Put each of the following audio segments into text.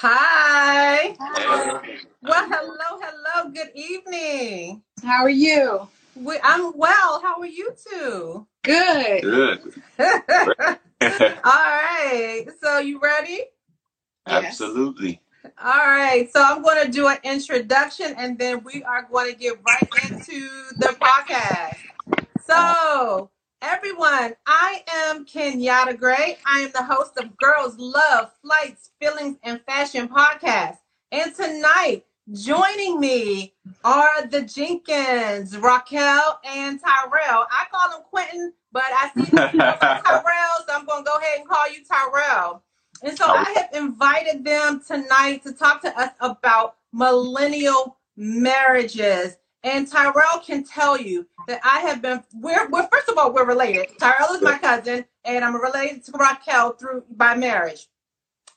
Hi. Hi. Well, hello, hello. Good evening. How are you? We, I'm well. How are you two? Good. Good. All right. So you ready? Yes. Absolutely. All right. So I'm going to do an introduction and then we are going to get right into the podcast. So, everyone, I am Kenyatta Gray. I am the host of Girls Love, Flights, Feelings, and Fashion podcast. And tonight, joining me are the Jenkins, Raquel, and Tyrell. I call them Quentin, but I see Tyrell, so I'm going to go ahead and call you Tyrell. And so I oh. have invited them tonight to talk to us about millennial marriages. And Tyrell can tell you that I have been, we're, we're first of all, we're related. Tyrell is my cousin, and I'm related to Raquel through by marriage.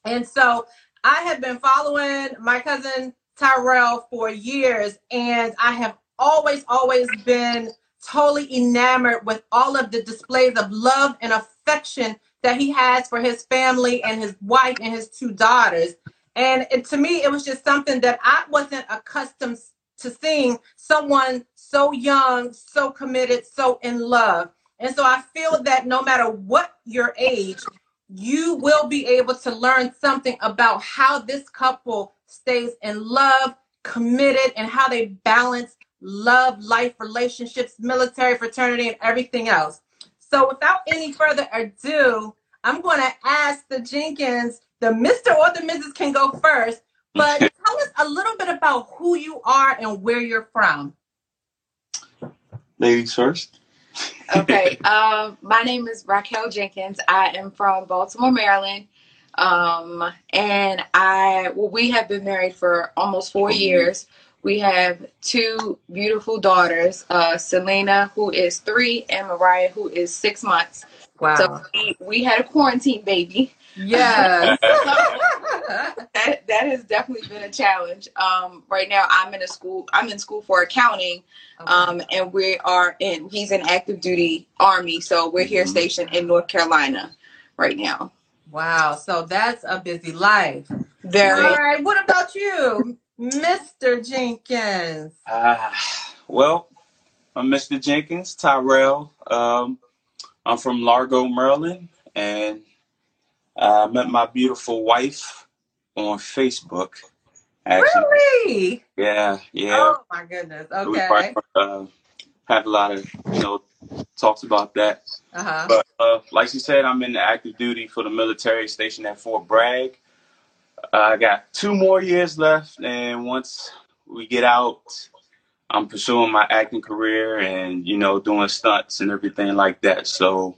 And so I have been following my cousin Tyrell for years, and I have always, always been totally enamored with all of the displays of love and affection that he has for his family and his wife and his two daughters. And it, to me, it was just something that I wasn't accustomed to seeing someone so young, so committed, so in love. And so I feel that no matter what your age, you will be able to learn something about how this couple stays in love, committed, and how they balance love, life, relationships, military, fraternity, and everything else. So without any further ado, I'm going to ask the Jenkins, the Mr. or the Mrs. can go first, but tell us a little bit about who you are and where you're from. Ladies first. Okay. um, my name is Raquel Jenkins. I am from Baltimore, Maryland. Um, and I, well, we have been married for almost four years. We have two beautiful daughters, uh, Selena, who is three, and Mariah, who is six months. Wow. So we, we had a quarantine baby. yes. that that has definitely been a challenge. Um, right now, I'm in a school. I'm in school for accounting, um, and we are in. He's in active duty army, so we're here Mhm. stationed in North Carolina right now. wow. So that's a busy life. Very. All right. What about you, Mr. Jenkins? Ah, well, I'm Mr. Jenkins, Tyrell. Um, I'm from Largo, Maryland, and I met my beautiful wife on Facebook. Actually, Really? yeah, yeah. Oh my goodness. We Okay. probably, uh, had a lot of you know talks about that. Uh huh. But uh, like she said, I'm in the active duty for the military station at Fort Bragg. I got two more years left, and once we get out, I'm pursuing my acting career and you know doing stunts and everything like that. So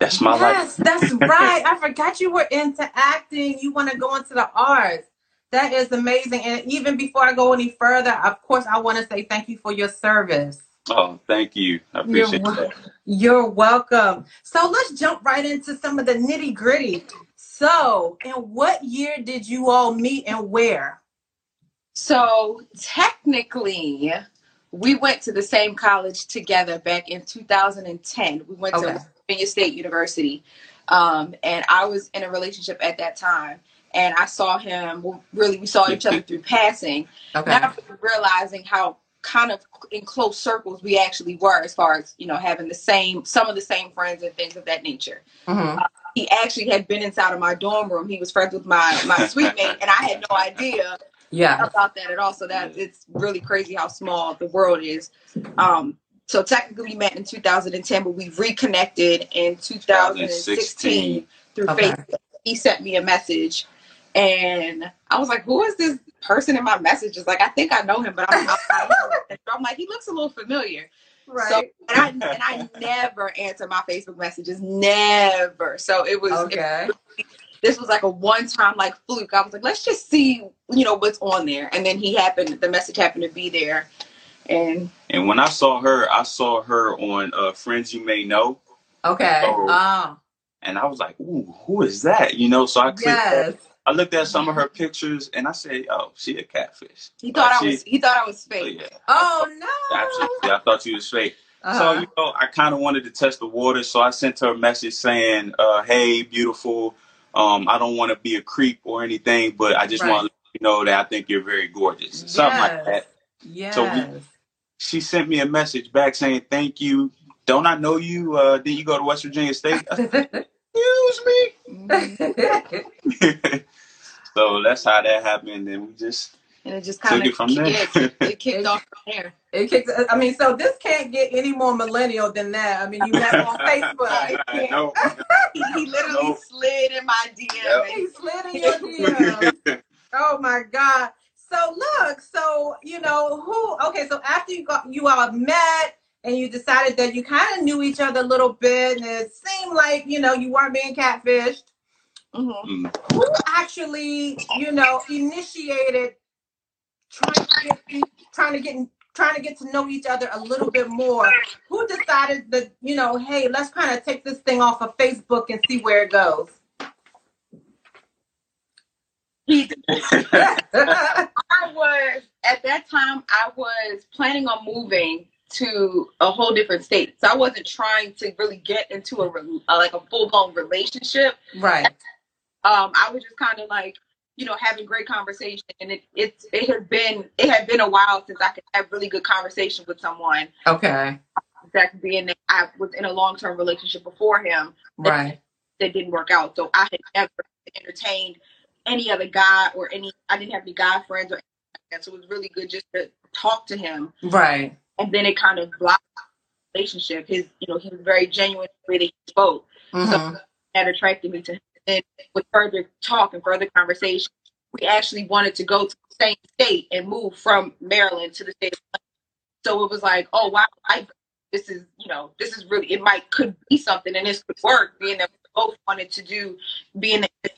that's my Yes, life. that's right. I forgot you were into acting. You want to go into the arts. That is amazing. And even before I go any further, of course, I want to say thank you for your service. Oh, thank you. I You're appreciate wel- that. You're welcome. So let's jump right into some of the nitty gritty. So, in what year did you all meet and where? So technically, we went to the same college together back in 2010. We went Okay. to Virginia State University, um, and I was in a relationship at that time. And I saw him. Really, we saw each other through passing. Okay. Not realizing how kind of in close circles we actually were, as far as you know, having the same, some of the same friends and things of that nature. Mhm. He actually had been inside of my dorm room. He was friends with my my suite mate, and I had no idea Yeah. about that at all. So that it's really crazy how small the world is. Um, so technically we met in 2010, but we reconnected in 2016 through Okay. Facebook. He sent me a message, and I was like, "Who is this person in my messages?" Like, I think I know him, but I'm, I'm, I'm like, he looks a little familiar. Right. So Right. and I and I never answer my Facebook messages, never. So it was it Okay. this was like a one time like fluke. I was like, let's just see, you know, what's on there. And then he happened, the message happened to be there. And And when I saw her, I saw her on uh, Friends You May Know, Okay. Oh. Oh, and I was like, "Ooh, who is that?" You know. So I clicked. yes. I looked at some of her pictures, and I said, "Oh, she a catfish." he thought Uh, I she- was he thought I was Oh, fake. yeah. Oh, Absolutely. no. I thought you was fake. So, Uh-huh. you know, I kind of wanted to test the water. So I sent her a message saying, uh, hey, beautiful, Um, I don't want to be a creep or anything, but I just Right. want to let you know that I think you're very gorgeous. Something like that. Yes. So we- She sent me a message back saying, "Thank you. Don't I know you? Uh, did you go to West Virginia State?" Said, Excuse me. So that's how that happened, and we just And it just Took kind it of from there. It, it kicked off from there. It kicks. I mean, so this can't get any more millennial than that. I mean, you have on Facebook. It I can't- know. He, he literally Nope. slid in my DM. Yep. He slid in your DM. Oh my God. So look, so you know who okay, so after you got you all met and you decided that you kind of knew each other a little bit and it seemed like, you know, you weren't being catfished. Mhm. Mm. Who actually, you know, initiated trying to get trying to get trying to get to know each other a little bit more? Who decided that, you know, hey, let's kind of take this thing off of Facebook and see where it goes? He I was at that time I was planning on moving to a whole different state. So I wasn't trying to really get into a, uh, like a full blown relationship. right. Um, I was just kind of like, you know, having great conversation, and it it's it had been it had been a while since I could have really good conversation with someone. Okay. That being that I was in a long term relationship before him Right. that didn't work out. So I had never entertained any other guy or any I didn't have any guy friends or anything like that. So it was really good just to talk to him. Right. And then it kind of blocked the relationship. His you know, he was very genuine in the way that he spoke. Mhm. That attracted me to him. And with further talk and further conversation, we actually wanted to go to the same state and move from Maryland to the state. So it was like, oh wow, I this is you know, this is really it might could be something and this could work, being that we both wanted to do being in the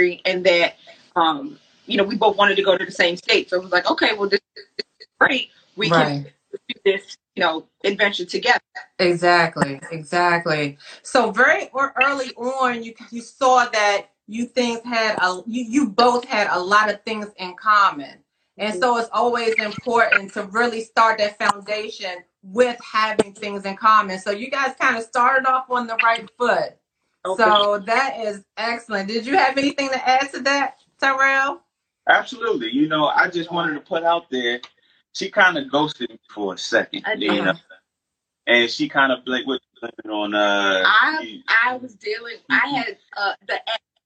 industry and that um, you know, we both wanted to go to the same state. So it was like, okay, well this, this is great. We can do this, you know, adventure together. Exactly, exactly. So very early on, you you saw that you things had a you you both had a lot of things in common, and so it's always important to really start that foundation with having things in common. So you guys kind of started off on the right foot. Okay. So that is excellent. Did you have anything to add to that, Tyrell? Absolutely. You know, I just wanted to put out there. She kind of ghosted me for a second, I you know, and she kind of like what on uh. I you- I was dealing. I had uh, the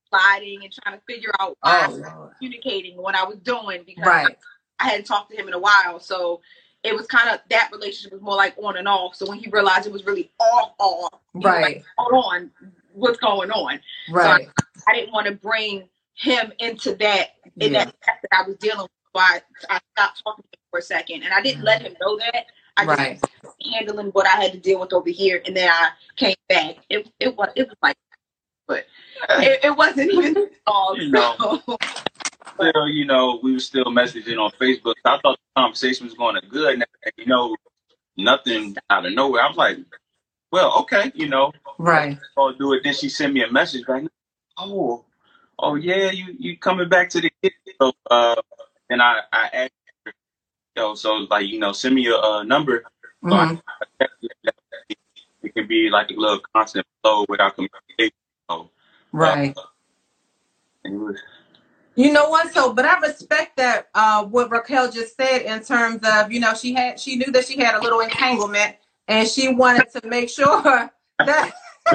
sliding and trying to figure out why was communicating what I was doing because right, I hadn't talked to him in a while. So it was kind of that relationship was more like on and off. So when he realized it was really off, off, right, like, hold on, what's going on? right. I didn't want to bring him into that in Yeah. that that I was dealing with. So I, I stopped talking to him for a second, and I didn't let him know that. I just Right. was handling what I had to deal with over here, and then I came back. It it was it was like, but it, it wasn't even all. You know. still, you know, we were still messaging on Facebook. I thought the conversation was going good, and you know, nothing out of nowhere. I was like, well, okay, you know, Right. I'll do it. Then she sent me a message like, oh, oh yeah, you you coming back to the? So, uh, and I I asked her, yo, so like you know, send me your uh, number. So I. I text you that it can be like a little constant flow without communication. So, Right. uh, it was, You know what? So, but I respect that uh, what Raquel just said in terms of you know she had she knew that she had a little entanglement and she wanted to make sure that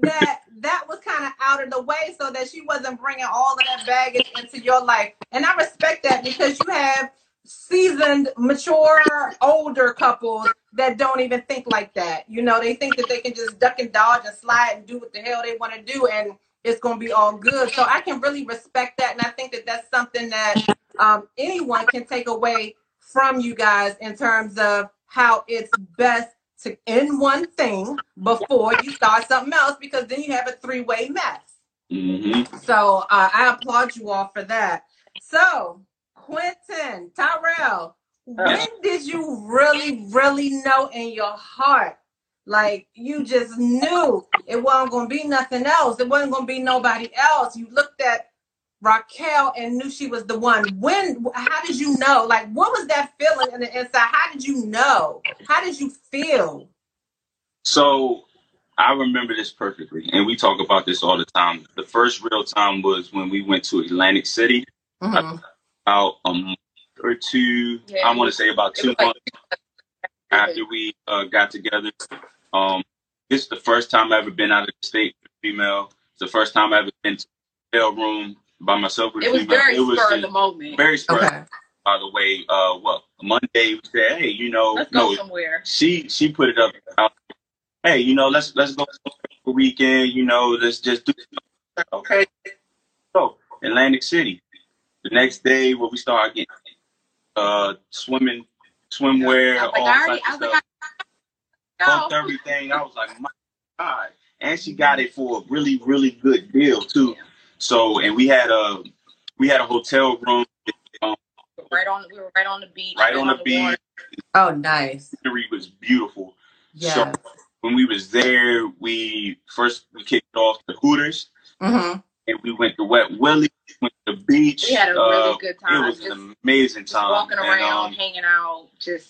that that was kind of out of the way so that she wasn't bringing all of that baggage into your life. And I respect that because you have seasoned, mature, older couples that don't even think like that. You know, they think that they can just duck and dodge and slide and do what the hell they want to do and it's going to be all good. So I can really respect that. And I think that that's something that um, anyone can take away from you guys in terms of how it's best to end one thing before you start something else because then you have a three way mess. hmm So uh, I applaud you all for that. So, Quentin, Tyrell, when did you really, really know in your heart? Like you just knew it wasn't gonna be nothing else. It wasn't gonna be nobody else. You looked at Raquel and knew she was the one. When? How did you know? Like, what was that feeling in the inside? How did you know? How did you feel? So I remember this perfectly, and we talk about this all the time. The first real time was when we went to Atlantic City. Mm-hmm. About a month or two, Yeah. I want to say about two like- months after we uh, got together. Um, this is the first time I've ever been out of the state female. It's the first time I've ever been to a hotel room by myself with a It was female. very it was spur of just the moment. very spur. Okay. By the way, uh, what Monday we said, hey, you know, Let's go no, somewhere. she she put it up. out, hey, you know, let's let's go for a weekend. You know, let's just do. Okay, so Atlantic City. The next day, where we start getting uh swimming, swimwear, I was like, all I already, types I of was stuff. like, Bumped I everything. I was like, my God. And she got it for a really, really good deal too. So, and we had a we had a hotel room um. Right on, we were right on the beach. right on the water. beach. Oh, nice. The scenery was beautiful. Yeah. So When we was there, we first we kicked off the Hooters, Mm-hmm. and we went to Wet Willie, went to the beach. We had a really Uh, good time. It was just, an amazing just time. walking and, around, um, hanging out, just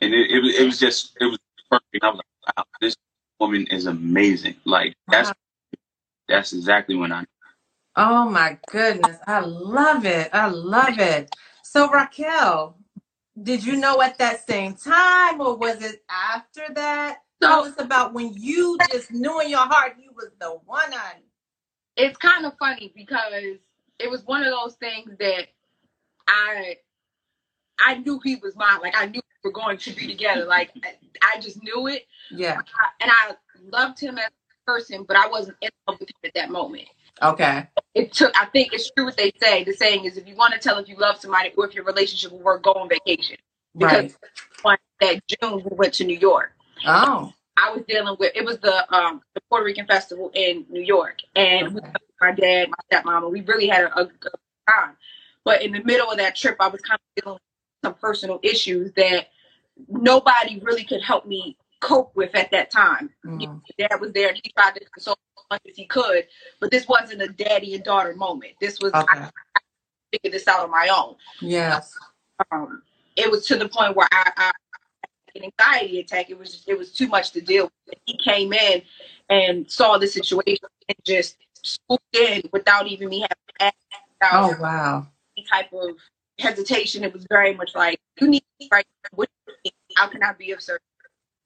and it, it was it was just it was perfect. I was like, wow, this woman is amazing. Like that's Wow. that's exactly when I Oh my goodness. I love it. I love it. So Raquel, did you know at that same time or was it after that? Tell so us about when you just knew in your heart you was the one on. it's kind of funny because it was one of those things that I I knew he was mine. Like I knew we were going to be together. Like I, I just knew it, Yeah. and I loved him as a person, but I wasn't in love with him at that moment. Okay. It took. I think it's true what they say. The saying is, if you want to tell if you love somebody or if your relationship will work, go on vacation. Right. One that June we went to New York. Oh. I was dealing with it was the um the Puerto Rican festival in New York, and we Okay. my dad, my stepmom, and we really had a, a good time. But in the middle of that trip, I was kind of dealing with some personal issues that nobody really could help me cope with at that time. Mhm. Dad was there, and he tried to console as much as he could, but this wasn't a daddy and daughter moment. This was Okay. I figured this out on my own. Yes. Um, it was to the point where I, I had an anxiety attack. It was just, it was too much to deal with. He came in and saw the situation and just swooped in without even me having to ask Oh wow. any type of hesitation. It was very much like, "You need me right. What do you need? How can I be of service?"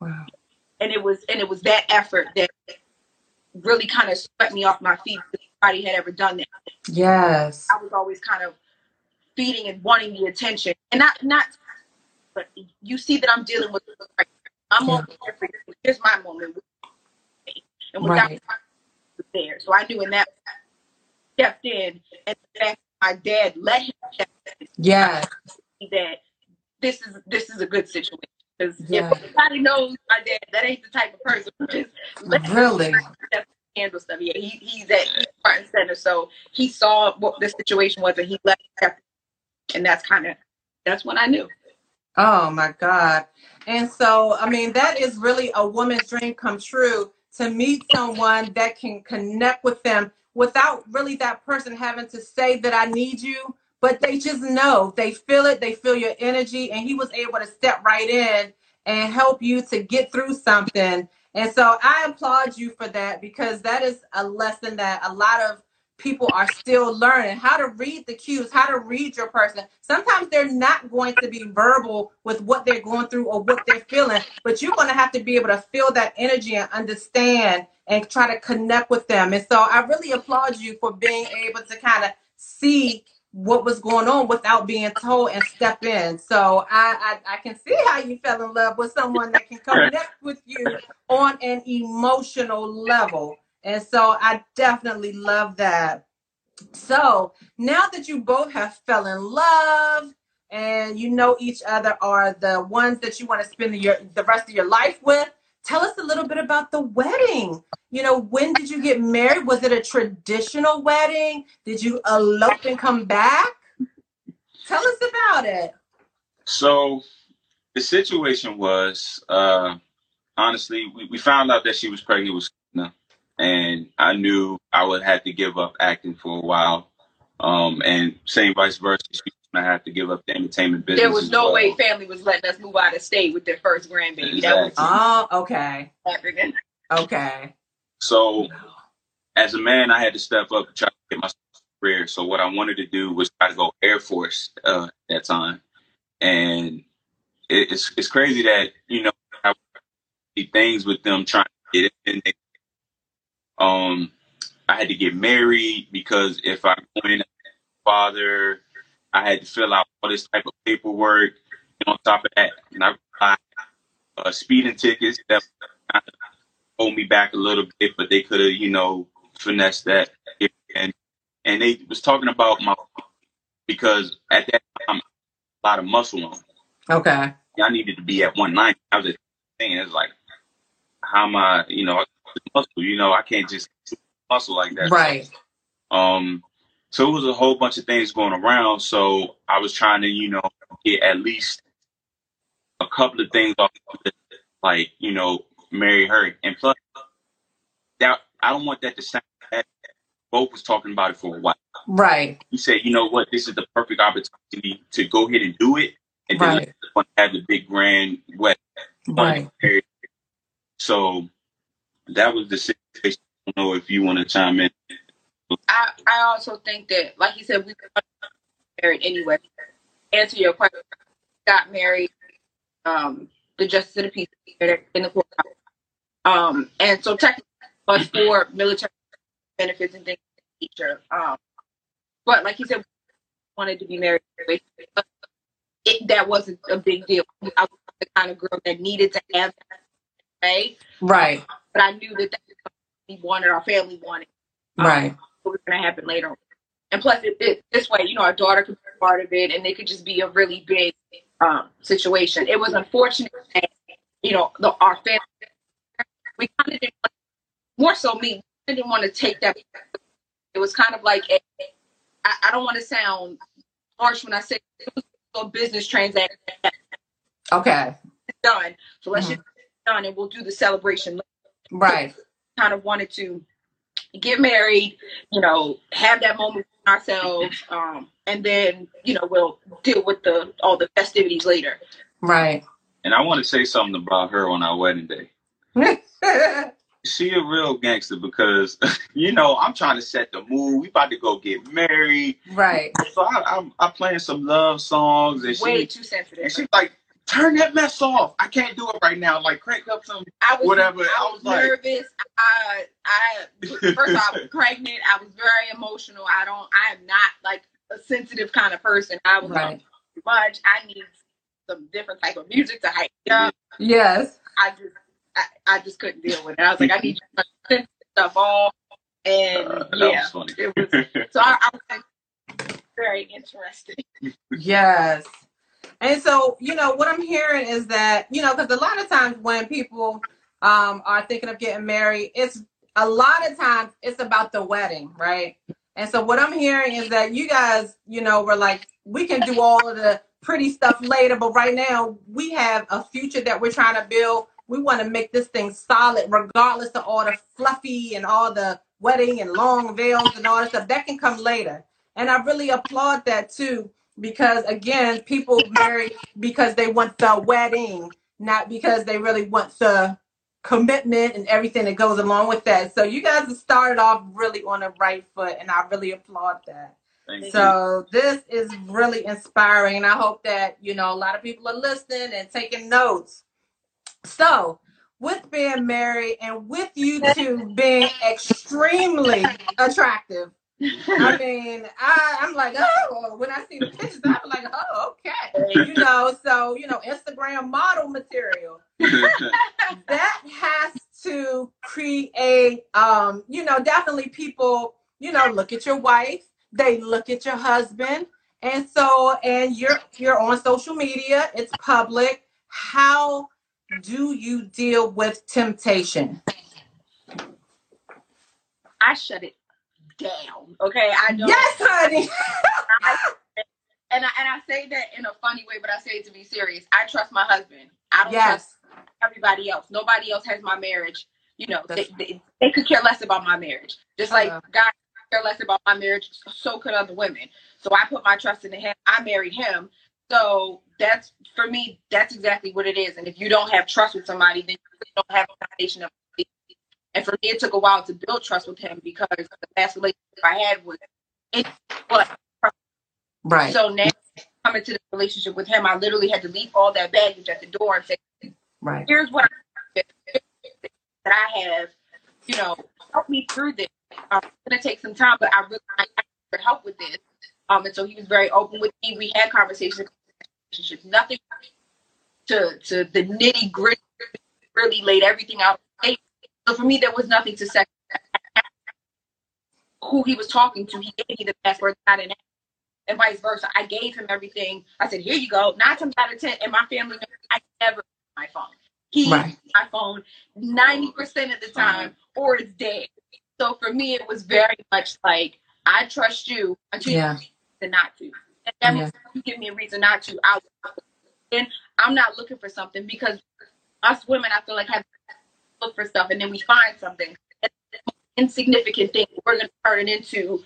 Wow. And it was and it was that effort that really kind of swept me off my feet. Nobody had ever done that. Yes. I was always kind of feeding and wanting the attention, and not not. But you see that I'm dealing with. Right. I'm Yeah. over here for you. Here's my moment, and without Right. there, so I knew in that stepped in, and the fact my dad let him step in, Yes. that this is this is a good situation. Because Yeah. if anybody knows my dad, that ain't the type of person just Really. handle stuff. Yeah, he, he's at he's front and center. So he saw what the situation was, and he left, and that's kind of that's when I knew. Oh my God. And so, I mean, that is really a woman's dream come true to meet someone that can connect with them without really that person having to say that I need you, but they just know, they feel it, they feel your energy, and he was able to step right in and help you to get through something. And so I applaud you for that because that is a lesson that a lot of people are still learning how to read the cues, how to read your person. Sometimes they're not going to be verbal with what they're going through or what they're feeling, but you're going to have to be able to feel that energy and understand and try to connect with them. And so I really applaud you for being able to kind of see what was going on without being told and step in. So I, I I can see how you fell in love with someone that can connect with you on an emotional level. And so I definitely love that. So now that you both have fell in love and you know each other are the ones that you want to spend your the rest of your life with, tell us a little bit about the wedding. You know, when did you get married? Was it a traditional wedding? Did you elope and come back? Tell us about it. So the situation was, uh, honestly, we, we found out that she was pregnant with Christina, and I knew I would have to give up acting for a while. Um, and same vice versa, she was gonna have to give up the entertainment business. There was no well. way family was letting us move out of state with their first grandbaby. That was Oh, okay. happening. Okay. So as a man, I had to step up and try to get my career. So what I wanted to do was try to go Air Force uh, at that time, and it, it's it's crazy that you know I things with them trying to get in. Um, I had to get married because if I went in father, I had to fill out all this type of paperwork. And on top of that, and I got uh, speeding tickets that hold me back a little bit, but they could have, you know, finessed that. And and they was talking about my because at that time a lot of muscle on. Okay. I needed to be at 190. I was just thinking, it's like, how am I, you know, muscle, you know, I can't just muscle like that. Right. Um, so it was a whole bunch of things going around. So I was trying to, you know, get at least a couple of things off, like you know, marry her. And plus, that I don't want that to sound bad. Both was talking about it for a while. Right. He said, you know what, this is the perfect opportunity to go ahead and do it, and then Right. have the big grand wedding. Right. So that was the situation. I don't know if you want to chime in. I, I also think that, like you said, we were married anyway. Answer your question. Got married. Um, the justice of the peace in the court. Um, and so technically, was for military benefits and things of that nature. Um, but like you said, we wanted to be married. It, that wasn't a big deal. I was the kind of girl that needed to have that, right? Right. But I knew that what we wanted, our family wanted. Um, Right. What was going to happen later. on. And plus, it, it, this way, you know, our daughter could be part of it, and it could just be a really big um, situation. It was unfortunate that, you know, the, our family, we kind of didn't, want, more so me, I didn't want to take that. It was kind of like, a, I, I don't want to sound harsh when I say it was a business transaction Okay. done. So let's just get it done, and we'll do the celebration Right. kind of wanted to get married, you know, have that moment with ourselves, um, and then you know we'll deal with the all the festivities later. Right. And I want to say something about her on our wedding day. She a real gangster because, you know, I'm trying to set the mood. We about to go get married. right. So I, I'm, I'm playing some love songs, and Way she too sensitive. and she's like, "Turn that mess off. I can't do it right now. Like crank up some I was whatever." I I was was like, nervous. I I first I was pregnant. I was very emotional. I don't. I am not like a sensitive kind of person. I was Right. like too much. I need some different type of music to hype me up. Yes. I just I, I just couldn't deal with it. I was like, I need to turn this stuff off. And uh, that yeah, was funny. it was so I, I was like, very interesting. Yes. And so, you know, what I'm hearing is that, you know, because a lot of times when people um, are thinking of getting married, it's a lot of times it's about the wedding, right? And so, what I'm hearing is that you guys, you know, were like, we can do all of the pretty stuff later, but right now we have a future that we're trying to build. We want to make this thing solid, regardless of all the fluffy and all the wedding and long veils and all that stuff. That can come later. And I really applaud that too because again, people marry because they want the wedding, not because they really want the commitment and everything that goes along with that. So you guys have started off really on the right foot, and I really applaud that. Thank you. So this is really inspiring, and I hope that you know a lot of people are listening and taking notes. So with being married and with you two being extremely attractive. I mean, I, I'm like, oh, when I see the pictures, I'm like, oh, okay. You know, so, you know, Instagram model material. That has to create, um, you know, definitely people, you know, look at your wife, they look at your husband. And so, and you're you're on social media, it's public. How do you deal with temptation? I shut it down. Okay, I don't. Yes, honey. And I and I say that in a funny way, but I say it to be serious. I trust my husband. I don't Yes. trust everybody else. Nobody else has my marriage. You know, they, they, they could care less about my marriage. Just like Uh-huh. God care less about my marriage, so could other women. So I put my trust in him. I married him. So that's for me. That's exactly what it is. And if you don't have trust with somebody, then you don't have a foundation of And for me, it took a while to build trust with him because the last relationship I had was it but Right. so now coming to the relationship with him, I literally had to leave all that baggage at the door and say, Right. here's what I, that I have, you know, help me through this. Um, it's gonna take some time, but I really I need help with this. Um, and so he was very open with me. We had conversations, relationships, nothing to to the nitty gritty. Really laid everything out. On the table. So for me, there was nothing to say. Who he was talking to, he gave me the password, not an and vice versa. I gave him everything. I said, "Here you go." Nine times out of ten, and my family, I never my phone. He Right. my phone ninety percent of the time, or it's dead. So for me, it was very much like I trust you until you Yeah. give me a reason not to. And that means if you give me a reason not to. I and I'm not looking for something because us women, I feel like have look for stuff, and then we find something and it's an insignificant thing. We're gonna turn it into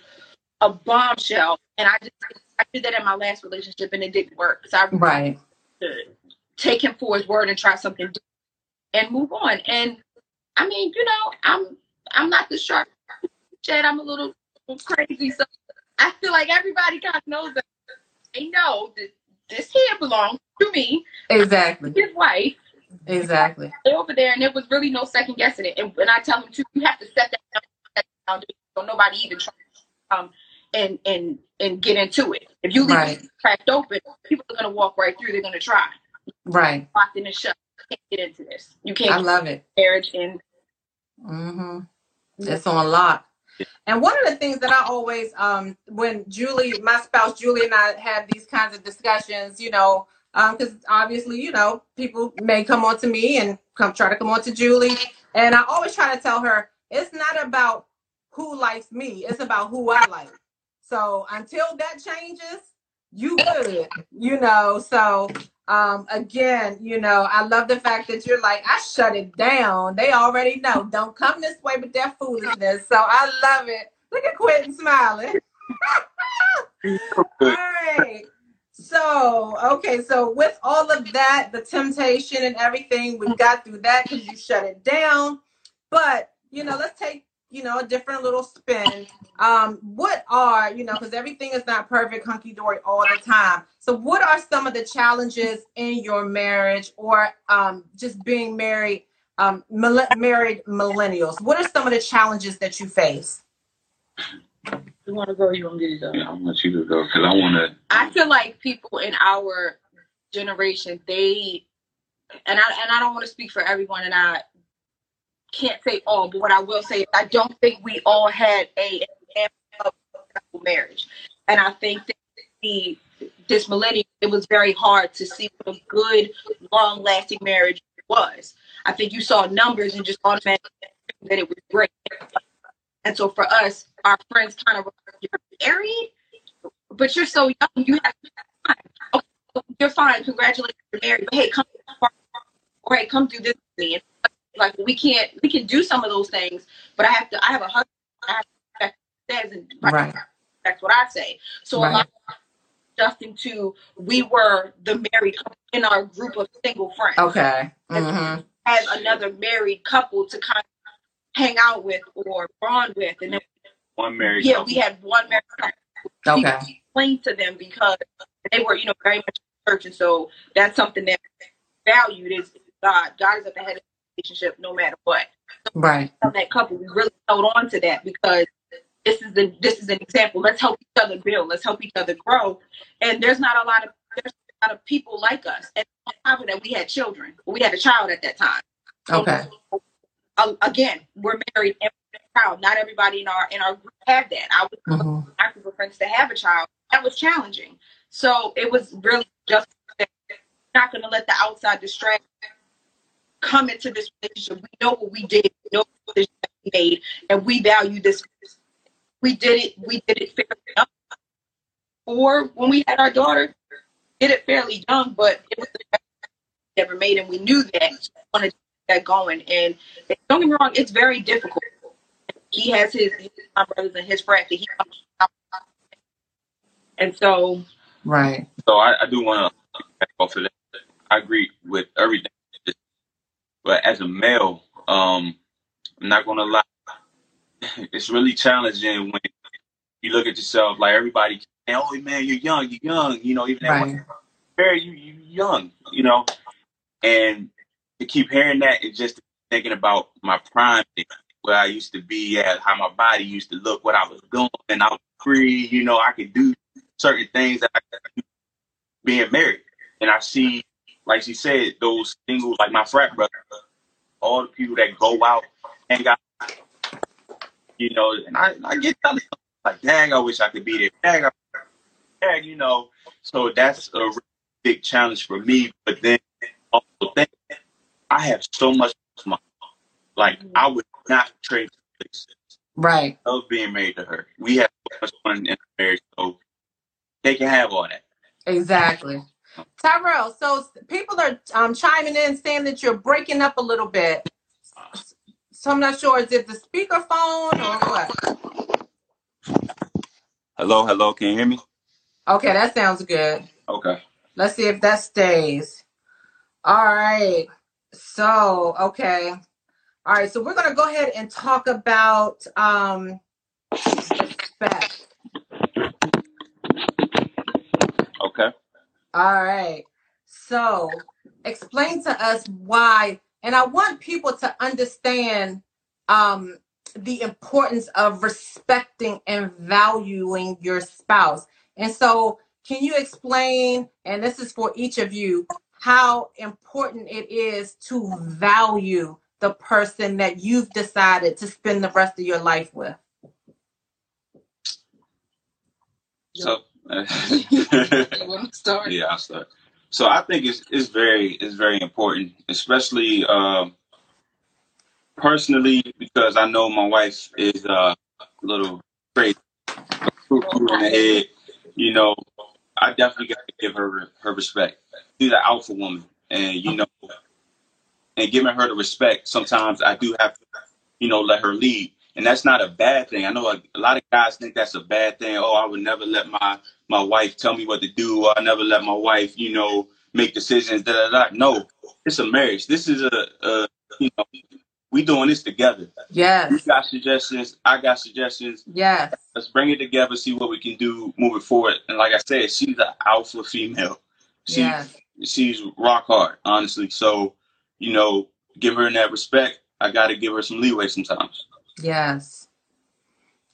a bombshell, and I just I did that in my last relationship, and it didn't work. So I Right. take him for his word and try something different and move on. And I mean, you know, I'm I'm not the sharp Chad. I'm a little crazy, so I feel like everybody kind of knows that they know that this here belongs to me, Exactly. his wife. Exactly. They're over there, and there was really no second guessing it. And when I tell them to, you have to set that down, set that down so nobody even tries to come and and and get into it. If you leave Right. it cracked open, people are gonna walk right through. They're gonna try. Right. Locked in and shut. You can't get into this. You can't I love it. marriage and Mm-hmm. It's on lock. And one of the things that I always, um, when Julie, my spouse Julie, and I have these kinds of discussions, you know, because obviously, you know, people may come on to me and come try to come on to Julie, and I always try to tell her it's not about who likes me; it's about who I like. So until that changes, you good, you know. So um again you know i love the fact that you're like i shut it down. They already know. Don't come this way with that foolishness. So i love it. Look at quentin smiling. All right so okay so with all of that the temptation and everything we got through that because you shut it down. But you know let's take you know a different little spin. Um what are you know because everything is not perfect hunky-dory all the time. So what are some of the challenges in your marriage or um just being married um married millennials? What are some of the challenges that you face you want to go. You want me to go? Yeah, I'm you to go because I want to. I feel like people in our generation, they and I and I don't want to speak for everyone, and I can't say all, but what I will say is I don't think we all had a of marriage, and I think that the this millennium it was very hard to see what a good, long lasting marriage was. I think you saw numbers and just automatically that it was great. And so for us, our friends kind of were like, you're married, but you're so young, you have time. Okay, you're fine. Congratulations, you're married. But hey, come or hey, come do this with me. And like we can't, we can do some of those things, but I have to. I have a husband. I have to respect what says, and Right. that's what I say. So a Right. lot of adjusting to we were the married couple in our group of single friends. okay mm-hmm. Had another married couple to kind of hang out with or bond with, and then One married yeah, couple. we had one married couple. okay explain to them because they were, you know, very much in church, and so that's something that valued is God. God is at the head of the relationship, no matter what. right On that couple, we really held on to that because this is the this is an example. Let's help each other build. Let's help each other grow. And there's not a lot of there's a lot of people like us. And on top of that, we had children. We had a child at that time. okay Uh, again, we're married and we have a child. Not everybody in our in our group have that. I was hmm my group of friends to have a child. That was challenging. So it was really just not going to let the outside distract come into this relationship. We know what we did, we know what we made, and we value this. We did it. We did it fairly young. Or when we had our daughter, did it fairly young, but it was the best we ever made, and we knew that. We wanted to that going. And don't get me wrong, it's very difficult. He has his, his my brothers and his friends that he comes out. And so right So I, I do want to back off of that. I agree with everything. But as a male, um, I'm not gonna lie. It's really challenging when you look at yourself like everybody. Oh man, you're young. You're young. You know, even Right. at very you you young. You know, and to keep hearing that and just thinking about my prime where I used to be at, how my body used to look, what I was doing, and I was free. You know, I could do certain things that I could being married. And I see, like she said, those single, like my frat brother, all the people that go out and got, you know, and I, I get jealous. Like, dang, I wish I could be there. Dang, I, dang, you know. So that's a really big challenge for me. But then I have so much money. Like, I would not trade this. Right. I love being married to her. We have so much fun in marriage, so they can have all that. Exactly. Tyrell, so people are um, chiming in saying that you're breaking up a little bit. So I'm not sure. Is it the speakerphone or what? Hello, hello, can you hear me? Okay, that sounds good. Okay. Let's see if that stays. All right. So, okay. All right. So we're going to go ahead and talk about um, respect. Okay. All right. So explain to us why, and I want people to understand um, the importance of respecting and valuing your spouse. And so, can you explain, and this is for each of you, how important it is to value the person that you've decided to spend the rest of your life with? So, You want to start? yeah, I'll start. So I think it's it's very it's very important, especially um, personally because I know my wife is uh, a little crazy, cuckoo in the head. You know, I definitely got to give her her respect. She's an alpha woman, and you know, and giving her the respect. Sometimes I do have to, you know, let her lead, and that's not a bad thing. I know a, a lot of guys think that's a bad thing. Oh, I would never let my my wife tell me what to do. I never let my wife, you know, make decisions. Da da da. No, it's a marriage. This is a, a you know, we doing this together. Yes. You Yes. got suggestions. I got suggestions. Yes. Let's bring it together. See what we can do moving forward. And like I said, she's an alpha female. She Yes. she's rock hard, honestly. So, you know, give her that respect. I got to give her some leeway sometimes. Yes.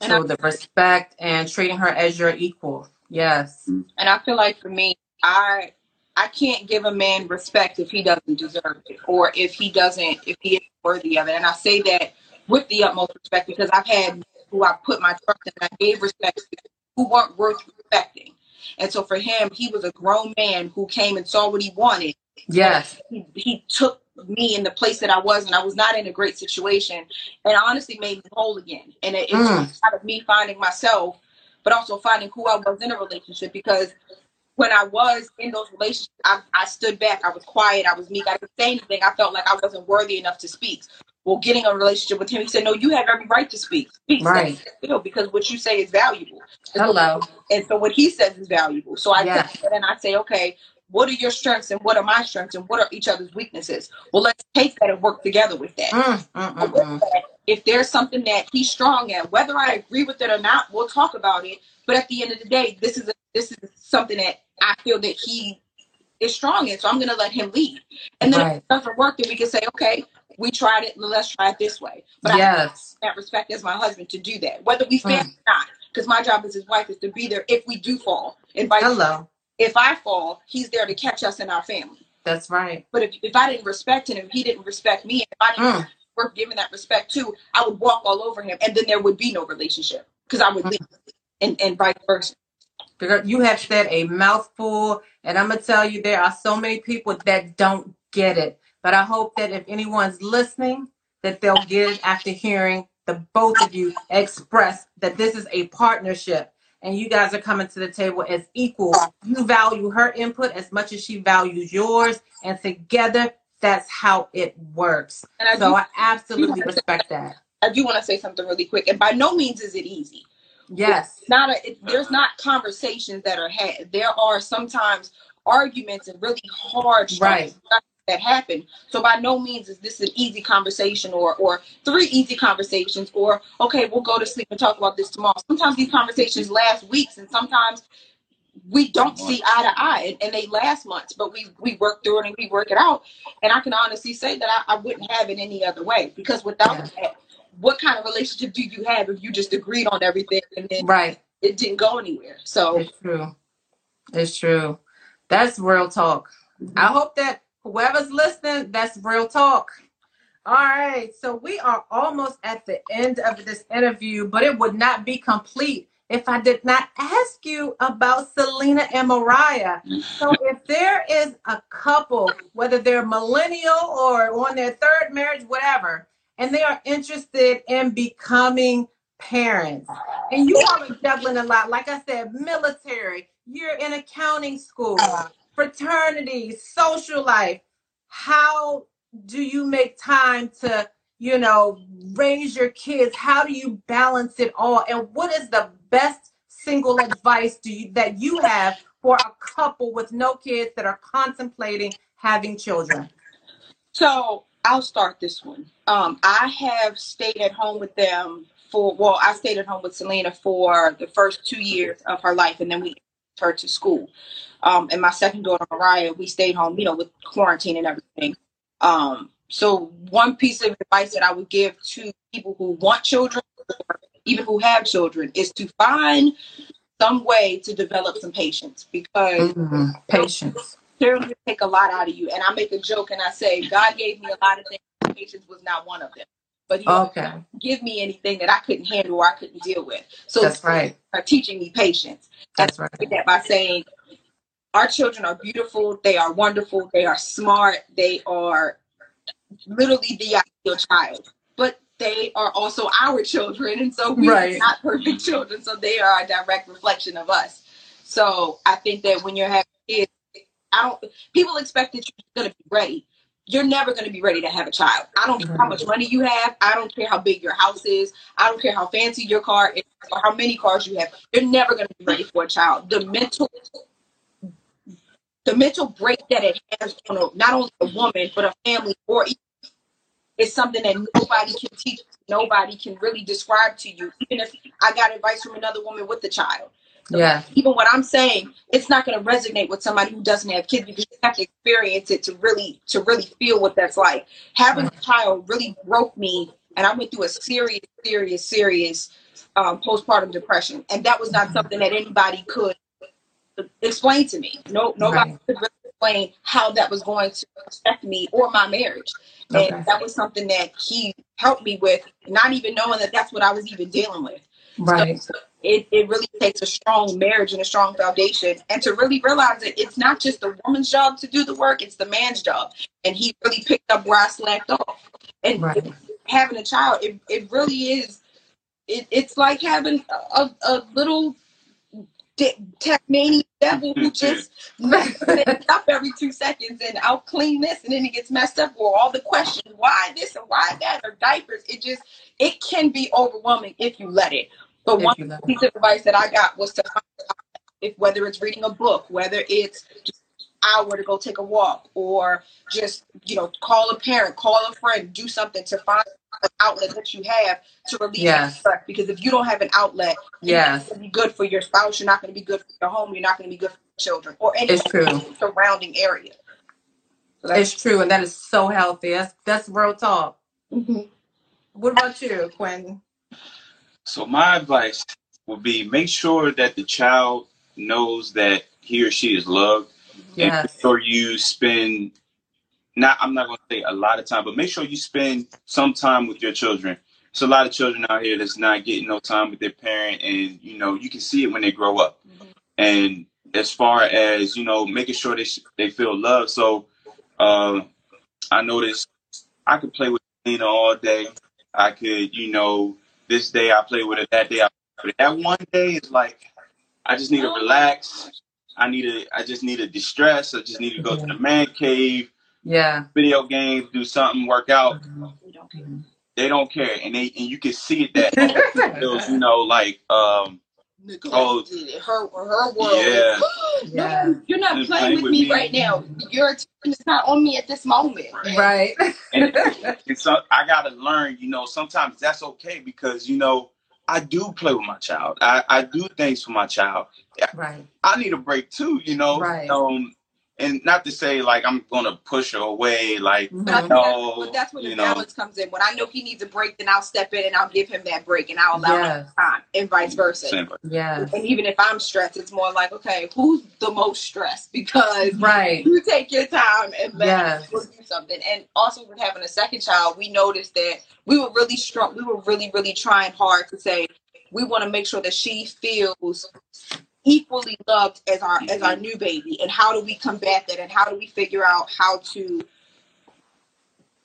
And So the respect and treating her as your equal. Yes. Mm-hmm. And I feel like for me, I I can't give a man respect if he doesn't deserve it or if he doesn't if he isn't worthy of it. And I say that with the utmost respect because I've had who I put my trust in I gave respect to who weren't worth respecting. And so for him, he was a grown man who came and saw what he wanted. Yes. He, he took me in the place that I was, and I was not in a great situation, and honestly made me whole again. And it, it's Mm. out of me finding myself, but also finding who I was in a relationship because when I was in those relationships, I, I stood back. I was quiet. I was meek. I didn't say anything. I felt like I wasn't worthy enough to speak. Well, getting a relationship with him, he said, "No, you have every right to speak. Speak, Right. still, because what you say is valuable." And so- Hello. and so what he says is valuable. So I it and I say, okay, what are your strengths and what are my strengths and what are each other's weaknesses? Well, let's take that and work together with that. Mm, mm, mm, mm. If there's something that he's strong at, whether I agree with it or not, we'll talk about it. But at the end of the day, this is a, this is something that I feel that he is strong in. So I'm going to let him lead. And then if it doesn't work, then we can say, okay, we tried it. Let's try it this way. But I have that respect as my husband to do that, whether we fail Mm. or not. Because my job as his wife is to be there if we do fall, and vice. Hello. If I fall, he's there to catch us in our family. That's right. But if, if I didn't respect him, if he didn't respect me, if I didn't Mm. worth giving that respect to, I would walk all over him, and then there would be no relationship because I would Mm. leave, and and vice versa. Because you have said a mouthful, and I'm gonna tell you there are so many people that don't get it. But I hope that if anyone's listening, that they'll get it after hearing the both of you express that this is a partnership and you guys are coming to the table as equal. You value her input as much as she values yours, and together that's how it works. And I So do, I absolutely respect that. I do want to say something really quick, and by no means is it easy. Yes. not a, it, there's not conversations that are had. There are sometimes arguments and really hard, Right. that happen. So by no means is this an easy conversation or or three easy conversations or okay, we'll go to sleep and talk about this tomorrow. Sometimes these conversations last weeks and sometimes we don't see eye to eye and, and, they last months, but we we work through it and we work it out. And I can honestly say that I, I wouldn't have it any other way because without yeah. that, what kind of relationship do you have if you just agreed on everything and then right it didn't go anywhere? So it's true. It's true. That's real talk. Mm-hmm. I hope that whoever's listening, that's real talk. All right. So we are almost at the end of this interview, but it would not be complete if I did not ask you about Selena and Mariah. So if there is a couple, whether they're millennial or on their third marriage, whatever, and they are interested in becoming parents, and you all are juggling a lot, like I said, military, you're in accounting school, fraternity, social life. How do you make time to, you know, raise your kids? How do you balance it all? And what is the best single advice do you that you have for a couple with no kids that are contemplating having children? So I'll start this one. Um, I have stayed at home with them for well, I stayed at home with Selena for the first two years of her life, and then we her to school. Um, and my second daughter, Mariah, we stayed home, you know, with quarantine and everything. Um, so one piece of advice that I would give to people who want children or even who have children is to find some way to develop some patience because mm-hmm. patience certainly take a lot out of you. And I make a joke and I say, God gave me a lot of things. Patience was not one of them. But he okay. didn't give me anything that I couldn't handle or I couldn't deal with. So that's right. Are uh, teaching me patience. That's right. That by saying our children are beautiful, they are wonderful, they are smart, they are literally the ideal child. But they are also our children, and so we right. are not perfect children, so they are a direct reflection of us. So I think that when you're having kids, I don't. People expect that you're going to be ready. You're never going to be ready to have a child. I don't care how much money you have. I don't care how big your house is. I don't care how fancy your car is or how many cars you have. You're never going to be ready for a child. The mental the mental break that it has on a, not only a woman but a family or is something that nobody can teach nobody can really describe to you even if i got advice from another woman with a child so yeah even what i'm saying it's not going to resonate with somebody who doesn't have kids because you have to experience it to really to really feel what that's like having a child really broke me and i went through a serious serious serious um, postpartum depression and that was not something that anybody could explain to me. No, nobody right. could really explain how that was going to affect me or my marriage. Okay. And that was something that he helped me with, not even knowing that that's what I was even dealing with. Right. So it, it really takes a strong marriage and a strong foundation and to really realize that it's not just the woman's job to do the work, it's the man's job. And he really picked up where I slacked off. And right. having a child, it, it really is, it, it's like having a, a little Tasmanian devil who mm-hmm. just messes up every two seconds and I'll clean this and then it gets messed up or all the questions why this and why that or diapers it just it can be overwhelming if you let it but one piece of advice that I got was to find if whether it's reading a book whether it's just hour to go take a walk or just you know call a parent call a friend do something to find an outlet that you have to release yes. stress. Because if you don't have an outlet, yes. going to be good for your spouse. You're not going to be good for your home. You're not going to be good for your children or any it's true. surrounding area. So it's true, and that is so healthy. That's that's real talk. Mm-hmm. What about you, Quentin? So my advice would be make sure that the child knows that he or she is loved, and make sure you spend not I'm not going to say a lot of time, but make sure you spend some time with your children. There's a lot of children out here that's not getting no time with their parent, and you know you can see it when they grow up. Mm-hmm. And as far as you know, making sure they sh- they feel love. So uh, I noticed I could play with Lena all day. I could, you know, this day I play with it, that day I play with it. That one day is like I just need to relax. I need to I just need to distress. I just need to go to the man cave yeah, video games, do something, work out. Mm-hmm. They don't care, and they and you can see it that those you know like um oh her her world. Yeah, yeah. No, you're not playing, playing with, with, me, right now. your attention is not on me at this moment. Right. and it's uh, I gotta learn, you know, sometimes that's okay because you know I do play with my child. I, I do things for my child. right. I need a break too, you know. Right. Um, and not to say like I'm gonna push her away, like. No, but that's where the know. balance comes in. When I know he needs a break, then I'll step in and I'll give him that break and I'll allow him time, and vice versa. Yeah. And even if I'm stressed, it's more like, okay, who's the most stressed? Because Right. you take your time and let Yes. do something. And also with having a second child, we noticed that we were really strong. We were really, really trying hard to say we want to make sure that she feels equally loved as our as our new baby. And how do we combat that? And how do we figure out how to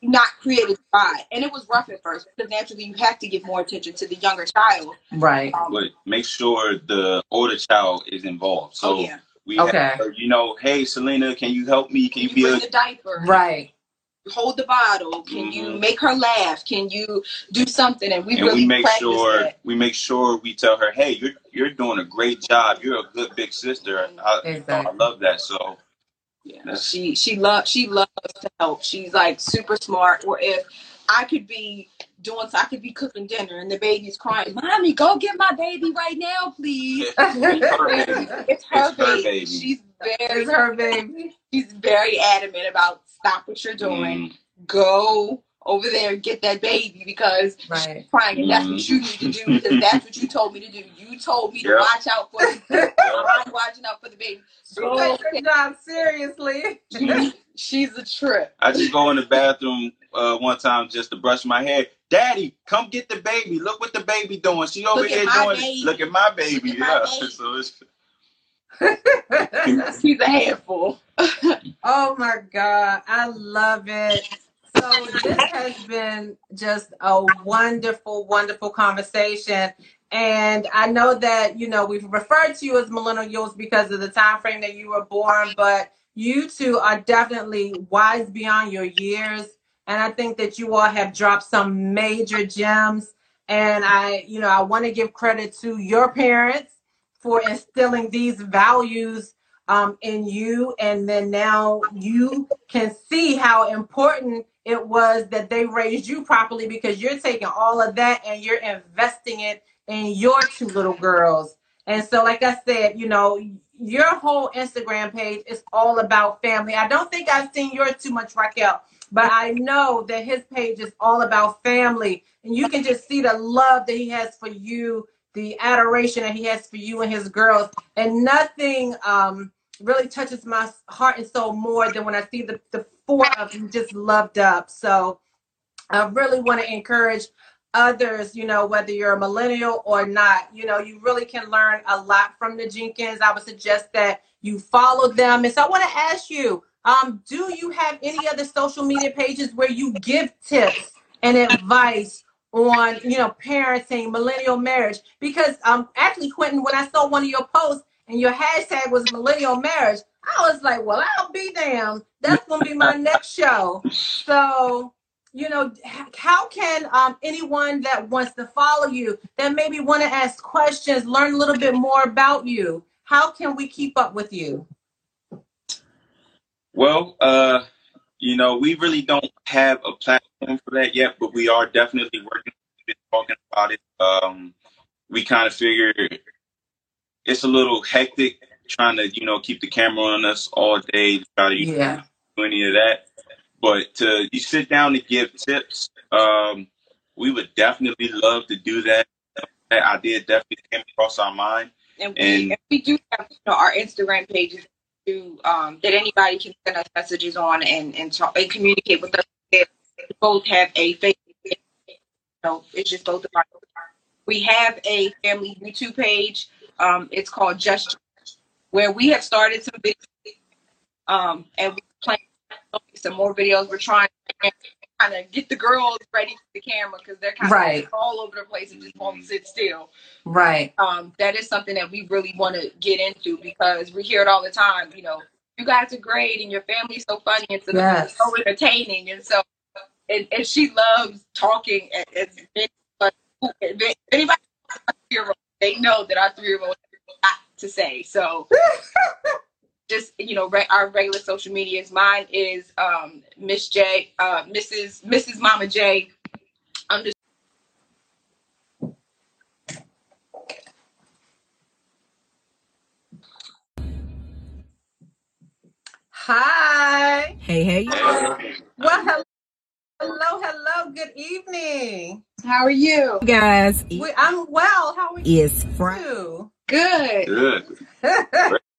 not create a divide? And it was rough at first because naturally you have to give more attention to the younger child. Right. Um, But make sure the older child is involved. So oh yeah, we Okay. have, you know, hey Selena, can you help me? Can you you be a the diaper. Right. Hold the bottle? Can you Mhm. make her laugh? Can you do something? And we and really we make sure that. we make sure we tell her, hey, you're you're doing a great job. You're a good big sister. I, I Exactly. love that. So Yeah. That's- She she loves she loves to help. She's like super smart. Or if I could be doing so I could be cooking dinner and the baby's crying, Mommy, go get my baby right now, please. her baby. It's her, It's her baby. baby. She's very It's her baby. she's very adamant about stop what you're doing. Mm, Go over there and get that baby because Right. crying and that's what you need to do because that's what you told me to do. You told me to watch out for the I'm watching out for the baby. She Go takes her job seriously. She- she's a trip. I just go in the bathroom uh, one time just to brush my hair. Daddy, come get the baby. Look what the baby doing. She over Look here doing. baby. Look at my baby. Look at my baby. So it's She's a handful. Oh my God. I love it. So this has been just a wonderful, wonderful conversation. And I know that, you know, we've referred to you as millennials because of the time frame that you were born, but you two are definitely wise beyond your years. And I think that you all have dropped some major gems. And I, you know, I want to give credit to your parents for instilling these values um, in you. And then now you can see how important it was that they raised you properly because you're taking all of that and you're investing it in your two little girls. And so, like I said, you know, your whole Instagram page is all about family. I don't think I've seen yours too much, Raquel, but I know that his page is all about family. And you can just see the love that he has for you, the adoration that he has for you and his girls. And nothing um, really touches my heart and soul more than when I see the, the four of you just loved up. So I really want to encourage others, you know, whether you're a millennial or not, you know, you really can learn a lot from the Jenkins. I would suggest that you follow them. And so I want to ask you, um, do you have any other social media pages where you give tips and advice on, you know, parenting, millennial marriage? Because um, actually, Quentin, when I saw one of your posts and your hashtag was millennial marriage, I was like, well, I'll be damned. That's going to be my next show. So, you know, how can um, anyone that wants to follow you, that maybe want to ask questions, learn a little bit more about you, how can we keep up with you? well, uh, you know, we really don't have a platform for that yet, but we are definitely working on it, talking about it. Um, we kind of figure it's a little hectic trying to, you know, keep the camera on us all day to try to you know, Yeah. do any of that. But to you sit down to give tips, um, we would definitely love to do that. That idea definitely came across our mind. And we, And- and we do have you know, our Instagram pages to, um, that anybody can send us messages on and, and, talk, and communicate with us. We both have a Facebook page. You know, it's just both of our. We have a family YouTube page. Um, it's called Gesture, where we have started some videos. Um, and we plan some more videos. We're trying to kind of get the girls ready for the camera because they're kind Right. of all over the place and just won't sit still Right. um, that is something that we really want to get into because we hear it all the time. You know, you guys are great and your family's so funny and so, Yes. so entertaining. And so, and, and she loves talking. And, and, but if anybody has a three-year-old, they know that our three-year-old has a lot to say. So just you know re- our regular social medias. Mine is um, Miss J, uh, Mrs. Mrs. Mama J. Under- Hi. Hey, hey. Well, hello, hello, hello. Good evening. How are you? Guys, We, I'm well. How are it's you? Friday. Good. Good.